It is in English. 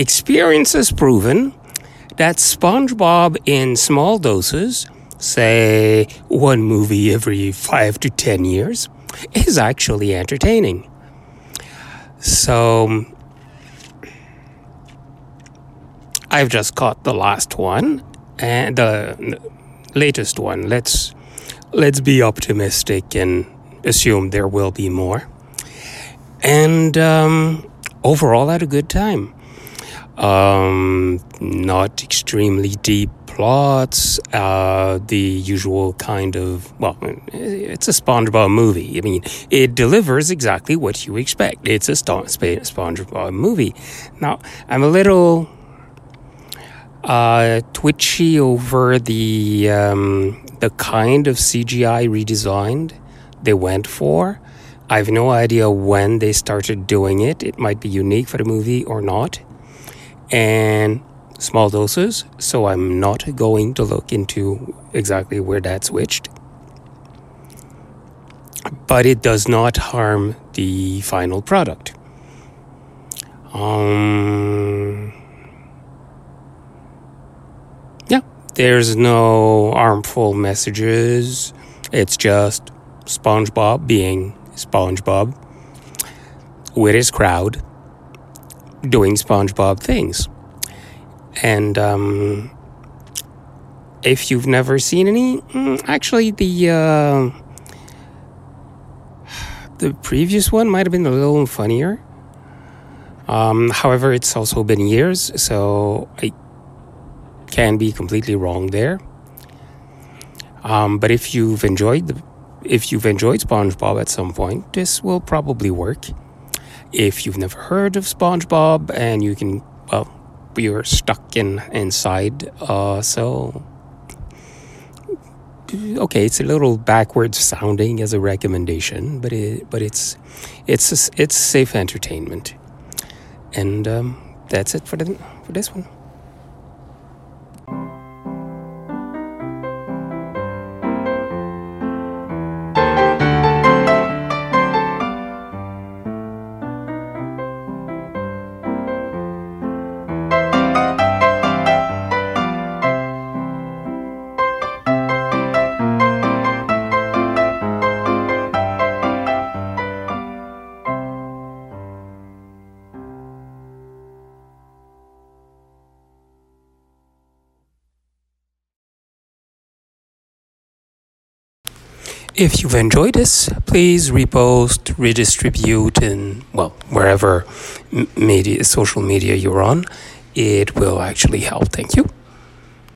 experience has proven that SpongeBob in small doses, say one movie every five to ten years, is actually entertaining. So I've just caught the last one and the latest one. Let's let's be optimistic and assume there will be more. And um, overall, had a good time. Um, not extremely deep plots, uh, the usual kind of, well, it's a SpongeBob movie. I mean, it delivers exactly what you expect. It's a SpongeBob movie. Now, I'm a little uh, twitchy over the um, the kind of CGI redesigned they went for. I have no idea when they started doing it. It might be unique for the movie or not. And small doses, so I'm not going to look into exactly where that switched. But it does not harm the final product. Um, yeah, there's no harmful messages. It's just SpongeBob being SpongeBob with his crowd doing SpongeBob things. And um, if you've never seen any, mm, actually, the uh, the previous one might have been a little funnier. Um, however, it's also been years, so I can be completely wrong there. Um, but if you've enjoyed the, if you've enjoyed SpongeBob at some point, this will probably work. If you've never heard of SpongeBob and you can, well, you're stuck in inside. Uh, so okay, it's a little backwards sounding as a recommendation, but it but it's it's a, it's safe entertainment, and um, that's it for the for this one. If you've enjoyed this, please repost, redistribute, and well, wherever media, social media you're on, it will actually help. Thank you.